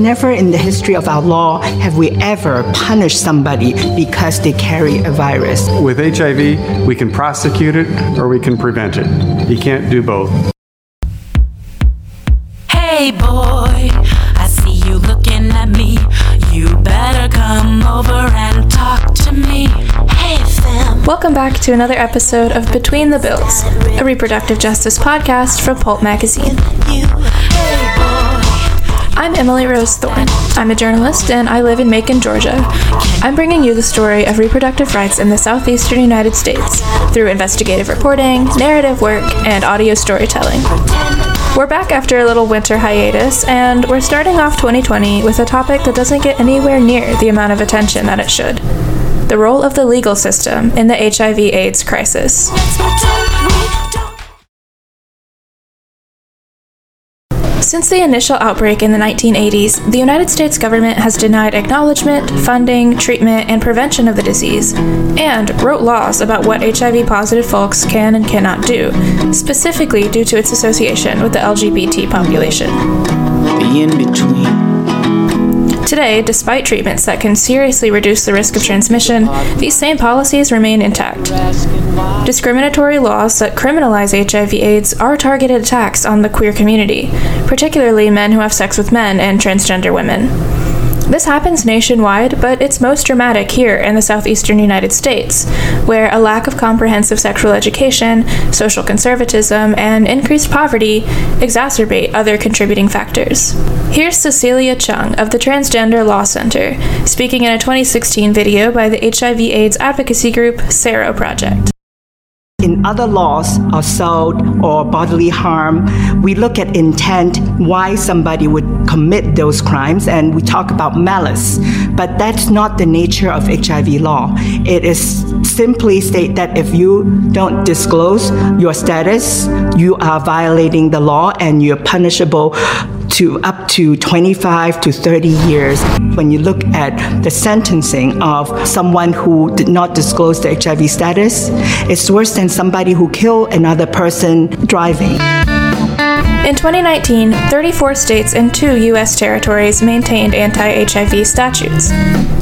never in the history of our law have we ever punished somebody because they carry a virus. With HIV, we can prosecute it or we can prevent it. You can't do both. Hey boy, I see you looking at me. You better come over and talk to me. Hey fam. Welcome back to another episode of Between the Bills, a reproductive justice podcast from Pulp Magazine. I'm Emily Rose Thorne. I'm a journalist and I live in Macon, Georgia. I'm bringing you the story of reproductive rights in the southeastern United States through investigative reporting, narrative work, and audio storytelling. We're back after a little winter hiatus, and we're starting off 2020 with a topic that doesn't get anywhere near the amount of attention that it should the role of the legal system in the HIV AIDS crisis. Since the initial outbreak in the 1980s, the United States government has denied acknowledgement, funding, treatment, and prevention of the disease, and wrote laws about what HIV positive folks can and cannot do, specifically due to its association with the LGBT population. the in between. Today, despite treatments that can seriously reduce the risk of transmission, these same policies remain intact. Discriminatory laws that criminalize HIV/AIDS are targeted attacks on the queer community, particularly men who have sex with men and transgender women. This happens nationwide, but it's most dramatic here in the southeastern United States, where a lack of comprehensive sexual education, social conservatism, and increased poverty exacerbate other contributing factors. Here's Cecilia Chung of the Transgender Law Center, speaking in a 2016 video by the HIV/AIDS advocacy group Sero Project. In other laws, assault or bodily harm, we look at intent, why somebody would commit those crimes, and we talk about malice. But that's not the nature of HIV law. It is simply state that if you don't disclose your status, you are violating the law and you're punishable to up to 25 to 30 years. When you look at the sentencing of someone who did not disclose the HIV status, it's worse than somebody who killed another person driving. In 2019, 34 states and two U.S. territories maintained anti HIV statutes.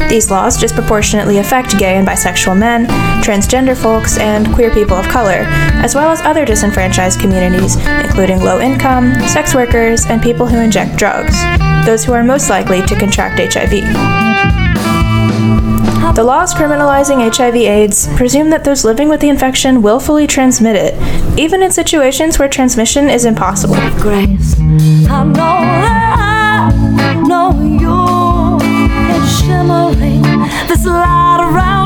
These laws disproportionately affect gay and bisexual men, transgender folks, and queer people of color, as well as other disenfranchised communities, including low income, sex workers, and people who inject drugs, those who are most likely to contract HIV. The laws criminalizing HIV/AIDS presume that those living with the infection willfully transmit it, even in situations where transmission is impossible. grace. I know I know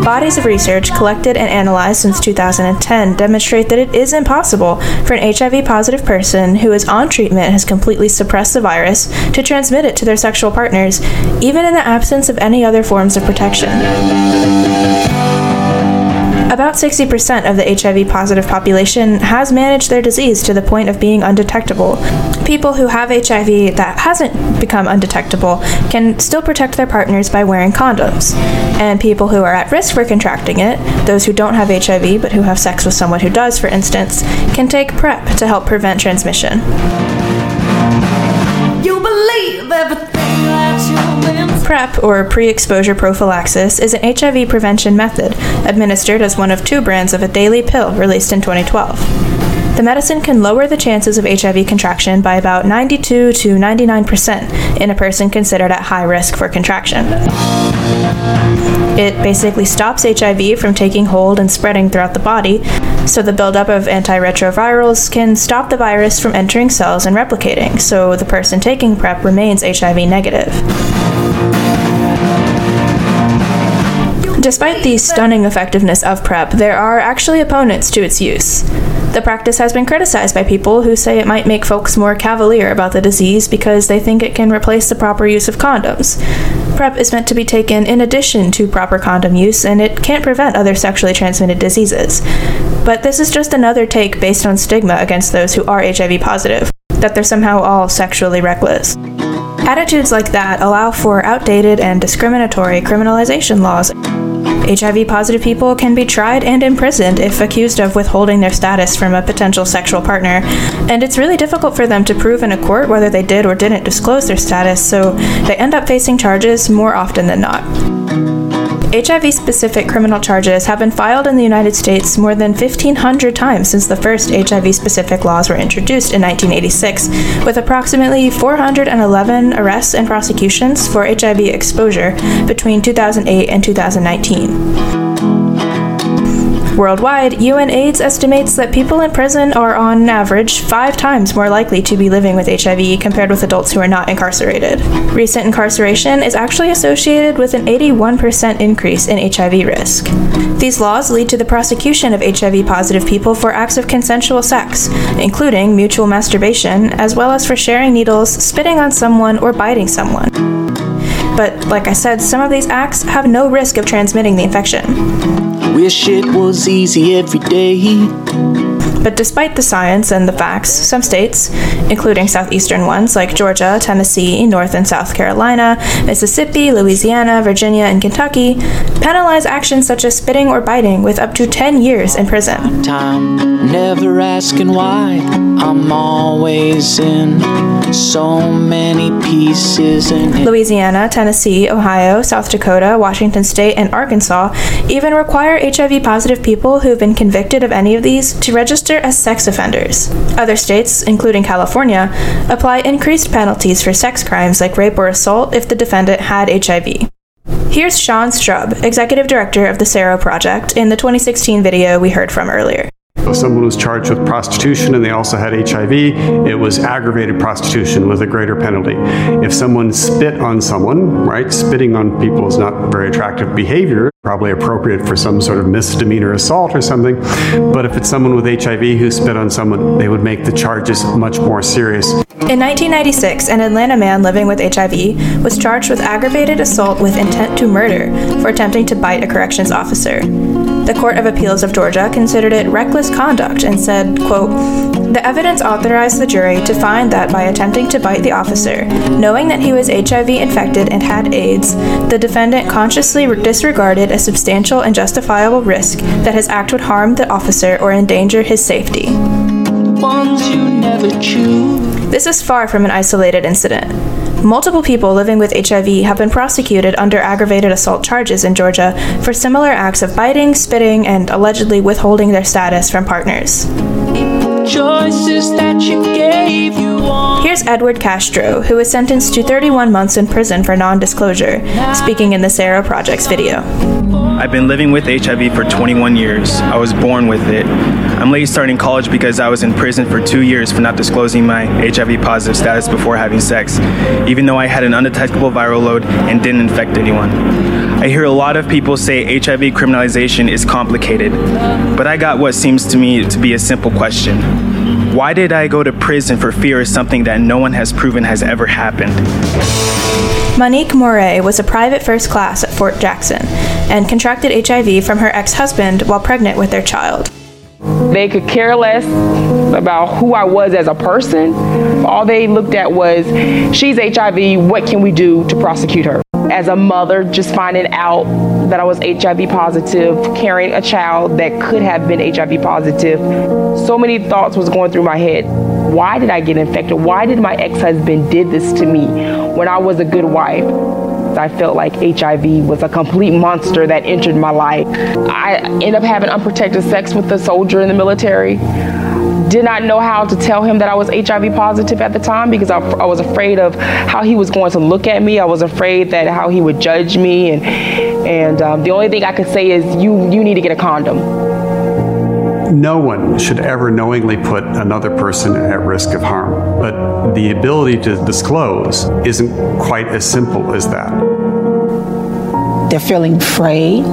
Bodies of research collected and analyzed since 2010 demonstrate that it is impossible for an HIV positive person who is on treatment has completely suppressed the virus to transmit it to their sexual partners, even in the absence of any other forms of protection. About 60% of the HIV positive population has managed their disease to the point of being undetectable. People who have HIV that hasn't become undetectable can still protect their partners by wearing condoms. And people who are at risk for contracting it, those who don't have HIV but who have sex with someone who does, for instance, can take PrEP to help prevent transmission. you believe PrEP, or pre exposure prophylaxis, is an HIV prevention method administered as one of two brands of a daily pill released in 2012. The medicine can lower the chances of HIV contraction by about 92 to 99% in a person considered at high risk for contraction. It basically stops HIV from taking hold and spreading throughout the body, so the buildup of antiretrovirals can stop the virus from entering cells and replicating, so the person taking PrEP remains HIV negative. Despite the stunning effectiveness of PrEP, there are actually opponents to its use. The practice has been criticized by people who say it might make folks more cavalier about the disease because they think it can replace the proper use of condoms. PrEP is meant to be taken in addition to proper condom use, and it can't prevent other sexually transmitted diseases. But this is just another take based on stigma against those who are HIV positive, that they're somehow all sexually reckless. Attitudes like that allow for outdated and discriminatory criminalization laws. HIV positive people can be tried and imprisoned if accused of withholding their status from a potential sexual partner, and it's really difficult for them to prove in a court whether they did or didn't disclose their status, so they end up facing charges more often than not. HIV specific criminal charges have been filed in the United States more than 1,500 times since the first HIV specific laws were introduced in 1986, with approximately 411 arrests and prosecutions for HIV exposure between 2008 and 2019. Worldwide, UNAIDS estimates that people in prison are on average five times more likely to be living with HIV compared with adults who are not incarcerated. Recent incarceration is actually associated with an 81% increase in HIV risk. These laws lead to the prosecution of HIV positive people for acts of consensual sex, including mutual masturbation, as well as for sharing needles, spitting on someone, or biting someone. But, like I said, some of these acts have no risk of transmitting the infection. Wish it was easy every day. But despite the science and the facts, some states, including southeastern ones like Georgia, Tennessee, North and South Carolina, Mississippi, Louisiana, Virginia, and Kentucky, penalize actions such as spitting or biting with up to 10 years in prison. Time, never asking why. I'm always in so many pieces in. Louisiana, Tennessee, Ohio, South Dakota, Washington State, and Arkansas even require HIV positive people who have been convicted of any of these to register as sex offenders. Other states, including California, apply increased penalties for sex crimes like rape or assault if the defendant had HIV. Here's Sean Strub, executive director of the Sero Project, in the 2016 video we heard from earlier. If someone was charged with prostitution and they also had HIV, it was aggravated prostitution with a greater penalty. If someone spit on someone, right, spitting on people is not very attractive behavior, probably appropriate for some sort of misdemeanor assault or something. But if it's someone with HIV who spit on someone, they would make the charges much more serious. In 1996, an Atlanta man living with HIV was charged with aggravated assault with intent to murder for attempting to bite a corrections officer. The Court of Appeals of Georgia considered it reckless conduct and said, quote, "The evidence authorized the jury to find that by attempting to bite the officer, knowing that he was HIV infected and had AIDS, the defendant consciously disregarded a substantial and justifiable risk that his act would harm the officer or endanger his safety." Ones you never choose. This is far from an isolated incident. Multiple people living with HIV have been prosecuted under aggravated assault charges in Georgia for similar acts of biting, spitting, and allegedly withholding their status from partners. Choices that you gave you. Here's Edward Castro, who was sentenced to 31 months in prison for non disclosure, speaking in the Sero Project's video. I've been living with HIV for 21 years. I was born with it. I'm late starting college because I was in prison for two years for not disclosing my HIV positive status before having sex, even though I had an undetectable viral load and didn't infect anyone. I hear a lot of people say HIV criminalization is complicated, but I got what seems to me to be a simple question. Why did I go to prison for fear of something that no one has proven has ever happened? Monique Moree was a private first class at Fort Jackson and contracted HIV from her ex husband while pregnant with their child. They could care less about who I was as a person. All they looked at was, she's HIV, what can we do to prosecute her? As a mother, just finding out that I was HIV positive, carrying a child that could have been HIV positive, so many thoughts was going through my head. Why did I get infected? Why did my ex-husband did this to me when I was a good wife? I felt like HIV was a complete monster that entered my life. I ended up having unprotected sex with a soldier in the military. Did not know how to tell him that I was HIV positive at the time because I, I was afraid of how he was going to look at me. I was afraid that how he would judge me, and and um, the only thing I could say is you you need to get a condom. No one should ever knowingly put another person at risk of harm, but the ability to disclose isn't quite as simple as that. They're feeling afraid.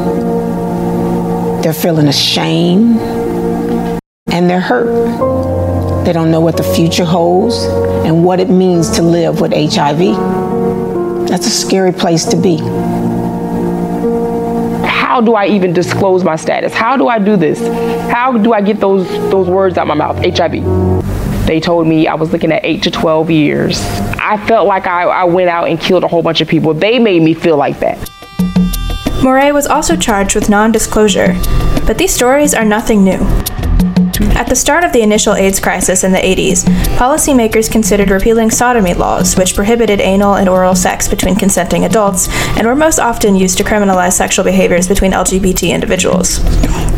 They're feeling ashamed. And they're hurt. They don't know what the future holds and what it means to live with HIV. That's a scary place to be. How do I even disclose my status? How do I do this? How do I get those those words out my mouth? HIV. They told me I was looking at 8 to 12 years. I felt like I, I went out and killed a whole bunch of people. They made me feel like that. Moree was also charged with non disclosure, but these stories are nothing new. At the start of the initial AIDS crisis in the 80s, policymakers considered repealing sodomy laws, which prohibited anal and oral sex between consenting adults and were most often used to criminalize sexual behaviors between LGBT individuals.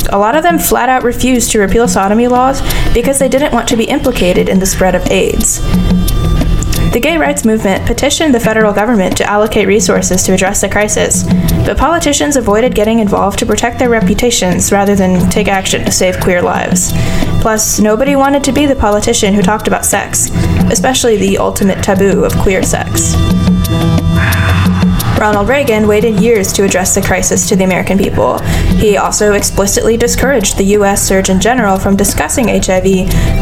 A lot of them flat out refused to repeal sodomy laws because they didn't want to be implicated in the spread of AIDS. The gay rights movement petitioned the federal government to allocate resources to address the crisis, but politicians avoided getting involved to protect their reputations rather than take action to save queer lives. Plus, nobody wanted to be the politician who talked about sex, especially the ultimate taboo of queer sex. Ronald Reagan waited years to address the crisis to the American people. He also explicitly discouraged the U.S. Surgeon General from discussing HIV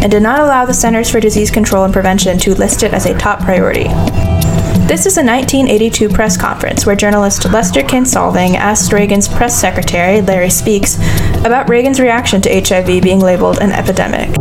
and did not allow the Centers for Disease Control and Prevention to list it as a top priority. This is a 1982 press conference where journalist Lester Kinsolving asked Reagan's press secretary, Larry Speakes, about Reagan's reaction to HIV being labeled an epidemic.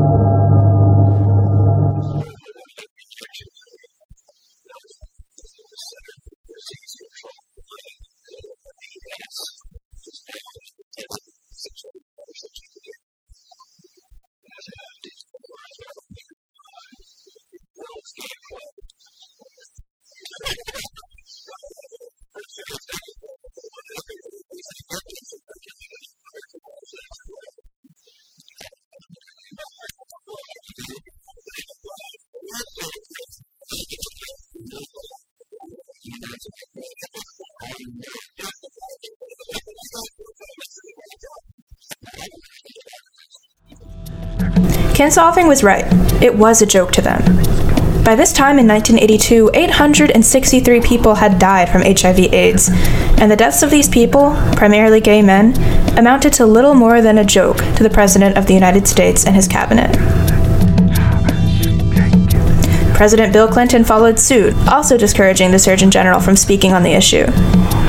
Kinsolving was right. It was a joke to them. By this time in 1982, 863 people had died from HIV AIDS, and the deaths of these people, primarily gay men, amounted to little more than a joke to the President of the United States and his cabinet. President Bill Clinton followed suit, also discouraging the Surgeon General from speaking on the issue.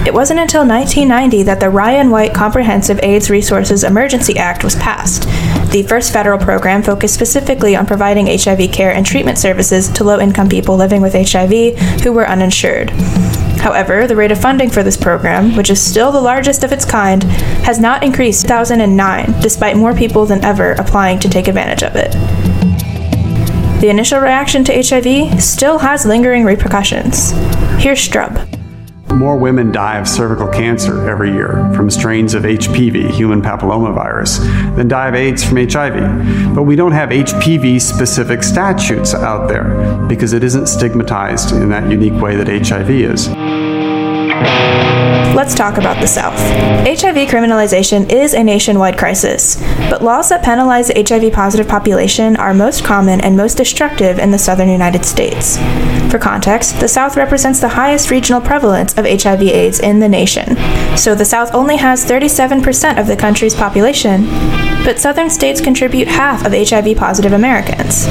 It wasn't until 1990 that the Ryan White Comprehensive AIDS Resources Emergency Act was passed, the first federal program focused specifically on providing HIV care and treatment services to low income people living with HIV who were uninsured. However, the rate of funding for this program, which is still the largest of its kind, has not increased 2009, despite more people than ever applying to take advantage of it. The initial reaction to HIV still has lingering repercussions. Here's Strub. More women die of cervical cancer every year from strains of HPV, human papillomavirus, than die of AIDS from HIV. But we don't have HPV specific statutes out there because it isn't stigmatized in that unique way that HIV is. Let's talk about the South. HIV criminalization is a nationwide crisis, but laws that penalize the HIV positive population are most common and most destructive in the southern United States. For context, the South represents the highest regional prevalence of HIV/AIDS in the nation. So the South only has 37% of the country's population, but southern states contribute half of HIV positive Americans.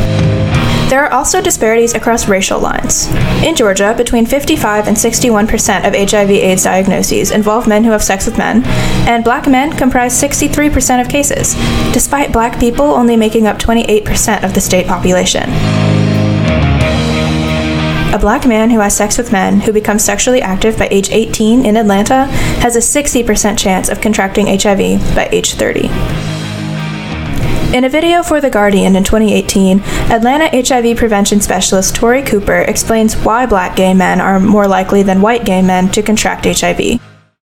There are also disparities across racial lines. In Georgia, between 55 and 61% of HIV/AIDS diagnoses involve men who have sex with men, and black men comprise 63% of cases, despite black people only making up 28% of the state population. A black man who has sex with men who becomes sexually active by age 18 in Atlanta has a 60% chance of contracting HIV by age 30. In a video for The Guardian in 2018, Atlanta HIV prevention specialist Tori Cooper explains why black gay men are more likely than white gay men to contract HIV.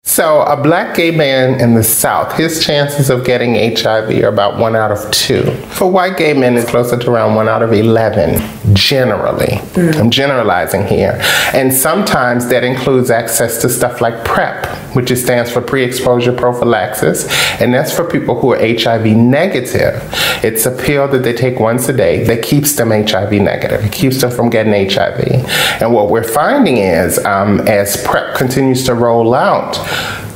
So, a black gay man in the South, his chances of getting HIV are about one out of two. For white gay men, it's closer to around one out of 11, generally. Mm. I'm generalizing here. And sometimes that includes access to stuff like PrEP, which stands for pre exposure prophylaxis. And that's for people who are HIV negative. It's a pill that they take once a day that keeps them HIV negative, it keeps them from getting HIV. And what we're finding is, um, as PrEP continues to roll out,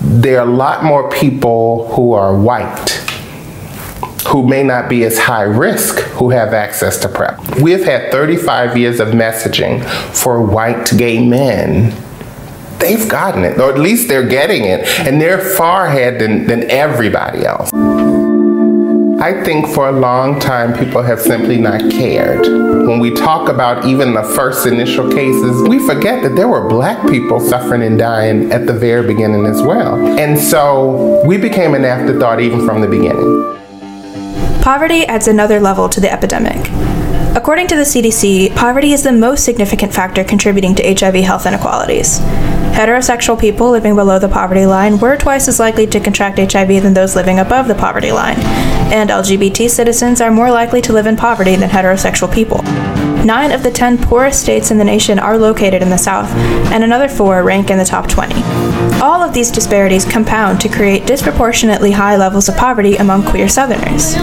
there are a lot more people who are white who may not be as high risk who have access to PrEP. We've had 35 years of messaging for white gay men. They've gotten it, or at least they're getting it, and they're far ahead than, than everybody else. I think for a long time people have simply not cared when we talk about even the first initial cases, we forget that there were black people suffering and dying at the very beginning as well. And so we became an afterthought even from the beginning. Poverty adds another level to the epidemic. According to the CDC, poverty is the most significant factor contributing to HIV health inequalities. Heterosexual people living below the poverty line were twice as likely to contract HIV than those living above the poverty line, and LGBT citizens are more likely to live in poverty than heterosexual people. Nine of the ten poorest states in the nation are located in the South, and another four rank in the top 20. All of these disparities compound to create disproportionately high levels of poverty among queer Southerners.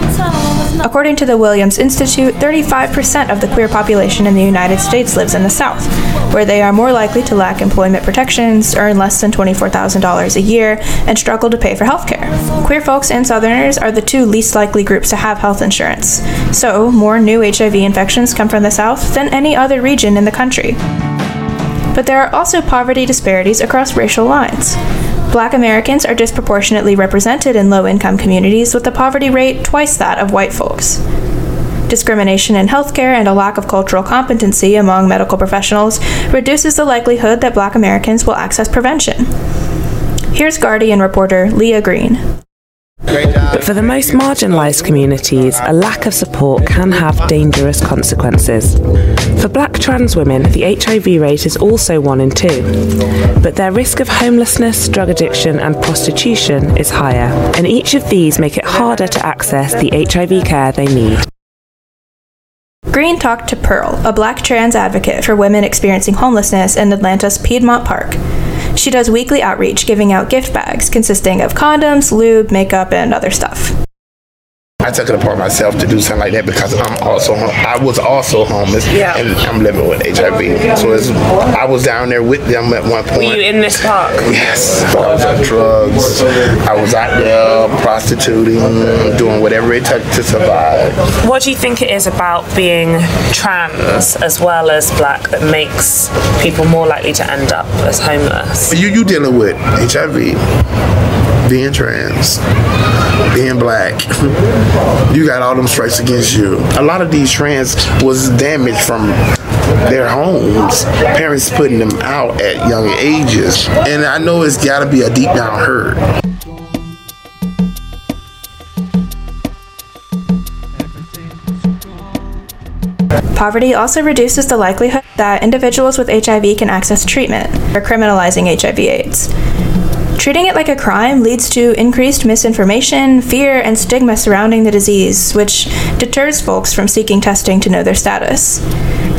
According to the Williams Institute, 35% of the queer population in the United States lives in the South, where they are more likely to lack employment protections, earn less than $24,000 a year, and struggle to pay for health care. Queer folks and Southerners are the two least likely groups to have health insurance, so more new HIV infections come from the South than any other region in the country. But there are also poverty disparities across racial lines. Black Americans are disproportionately represented in low income communities with a poverty rate twice that of white folks. Discrimination in healthcare and a lack of cultural competency among medical professionals reduces the likelihood that black Americans will access prevention. Here's Guardian reporter Leah Green. But for the most marginalised communities, a lack of support can have dangerous consequences. For black trans women, the HIV rate is also 1 in 2, but their risk of homelessness, drug addiction, and prostitution is higher, and each of these make it harder to access the HIV care they need. Green talked to Pearl, a black trans advocate for women experiencing homelessness in Atlanta's Piedmont Park. She does weekly outreach giving out gift bags consisting of condoms, lube, makeup, and other stuff. I took it upon myself to do something like that because I'm also I was also homeless yeah. and I'm living with HIV. So I was down there with them at one point. Were you in this park? Yes. I was on drugs. I was out there prostituting, doing whatever it took to survive. What do you think it is about being trans as well as black that makes people more likely to end up as homeless? Are you you dealing with HIV being trans, being black, you got all them strikes against you. A lot of these trans was damaged from their homes, parents putting them out at young ages. And I know it's got to be a deep down hurt. Poverty also reduces the likelihood that individuals with HIV can access treatment for criminalizing HIV/AIDS. Treating it like a crime leads to increased misinformation, fear, and stigma surrounding the disease, which deters folks from seeking testing to know their status.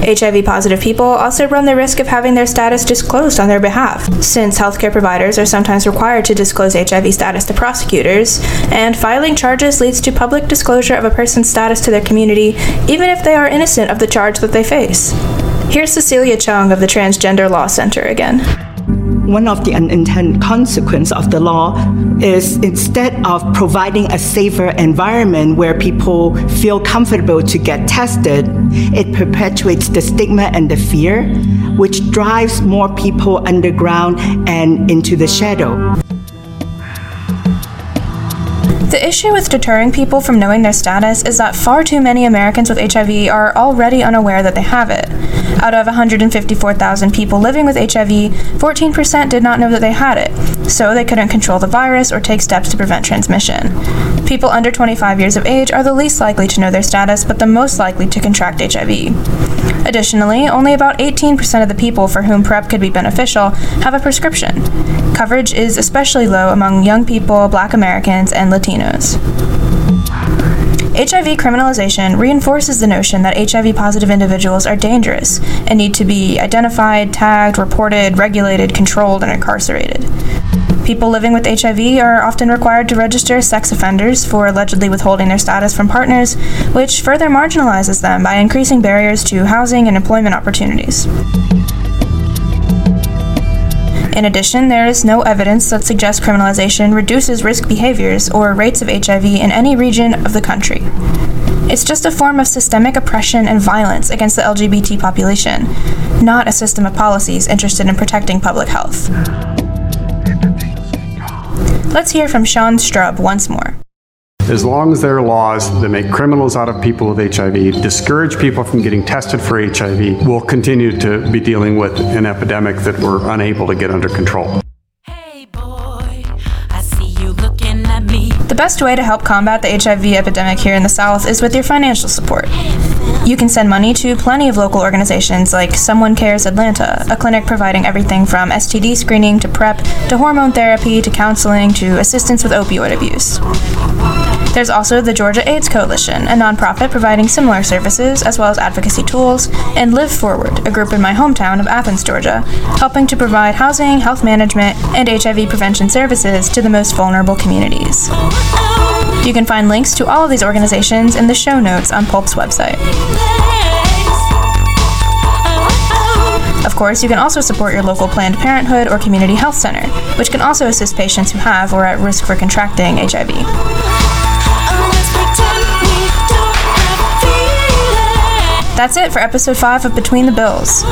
HIV positive people also run the risk of having their status disclosed on their behalf, since healthcare providers are sometimes required to disclose HIV status to prosecutors, and filing charges leads to public disclosure of a person's status to their community, even if they are innocent of the charge that they face. Here's Cecilia Chung of the Transgender Law Center again one of the unintended consequences of the law is instead of providing a safer environment where people feel comfortable to get tested, it perpetuates the stigma and the fear, which drives more people underground and into the shadow. The issue with deterring people from knowing their status is that far too many Americans with HIV are already unaware that they have it. Out of 154,000 people living with HIV, 14% did not know that they had it, so they couldn't control the virus or take steps to prevent transmission. People under 25 years of age are the least likely to know their status, but the most likely to contract HIV. Additionally, only about 18% of the people for whom PrEP could be beneficial have a prescription. Coverage is especially low among young people, black Americans, and Latinos. HIV criminalization reinforces the notion that HIV positive individuals are dangerous and need to be identified, tagged, reported, regulated, controlled, and incarcerated. People living with HIV are often required to register as sex offenders for allegedly withholding their status from partners, which further marginalizes them by increasing barriers to housing and employment opportunities. In addition, there is no evidence that suggests criminalization reduces risk behaviors or rates of HIV in any region of the country. It's just a form of systemic oppression and violence against the LGBT population, not a system of policies interested in protecting public health. Let's hear from Sean Strub once more. As long as there are laws that make criminals out of people with HIV, discourage people from getting tested for HIV, we'll continue to be dealing with an epidemic that we're unable to get under control. The best way to help combat the HIV epidemic here in the South is with your financial support. You can send money to plenty of local organizations like Someone Cares Atlanta, a clinic providing everything from STD screening to PrEP to hormone therapy to counseling to assistance with opioid abuse. There's also the Georgia AIDS Coalition, a nonprofit providing similar services as well as advocacy tools, and Live Forward, a group in my hometown of Athens, Georgia, helping to provide housing, health management, and HIV prevention services to the most vulnerable communities. You can find links to all of these organizations in the show notes on Pulp's website. Of course, you can also support your local Planned Parenthood or community health center, which can also assist patients who have or are at risk for contracting HIV. That's it for episode 5 of Between the Bills.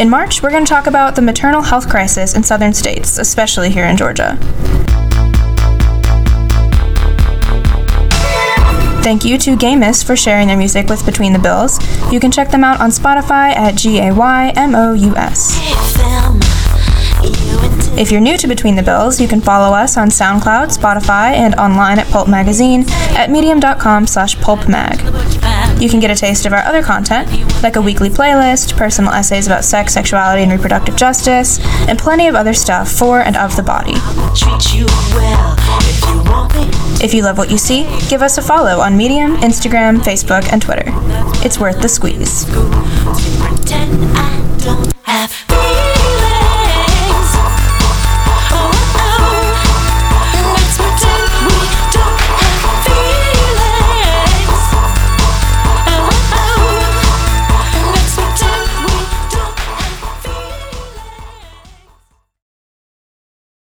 In March, we're going to talk about the maternal health crisis in southern states, especially here in Georgia. Thank you to Gaymous for sharing their music with Between the Bills. You can check them out on Spotify at G A Y M O U S. If you're new to Between the Bills, you can follow us on SoundCloud, Spotify, and online at Pulp Magazine at medium.com slash pulpmag. You can get a taste of our other content, like a weekly playlist, personal essays about sex, sexuality, and reproductive justice, and plenty of other stuff for and of the body. If you love what you see, give us a follow on Medium, Instagram, Facebook, and Twitter. It's worth the squeeze.